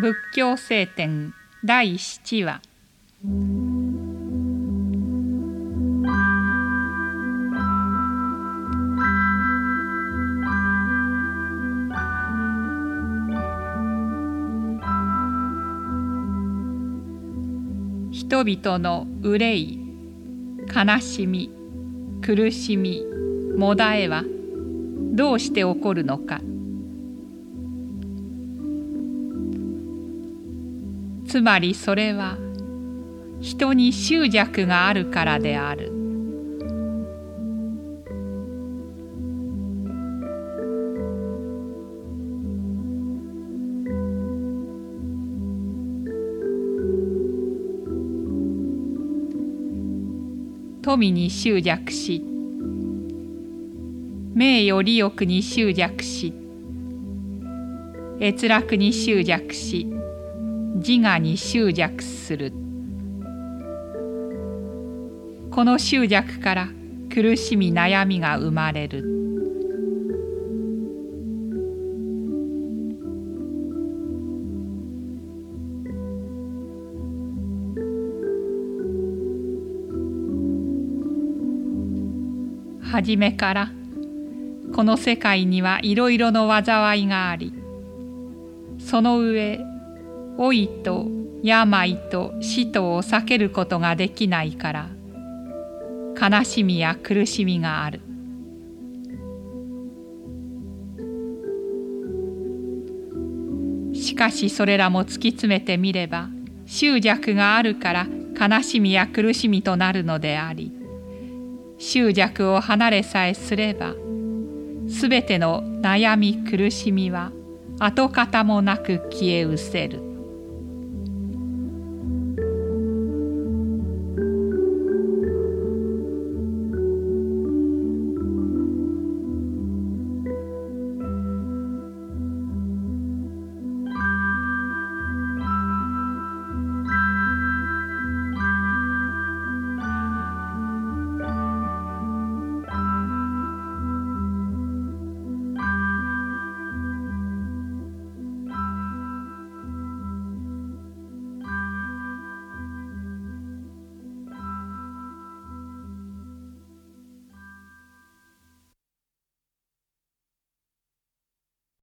仏教聖典第7話。人々の憂い悲しみ苦しみもだえはどうして起こるのか。つまりそれは人に執着があるからである。富に執着し名誉利欲に執着し閲楽に執着し自我に執着する。この執着から苦しみ悩みが生まれる。初めからこの世界にはいろいろの災いがありその上老いと病と死とを避けることができないから悲しみや苦しみがある。しかしそれらも突き詰めてみれば執着があるから悲しみや苦しみとなるのであり執着を離れさえすればすべての悩み苦しみは跡形もなく消え失せる。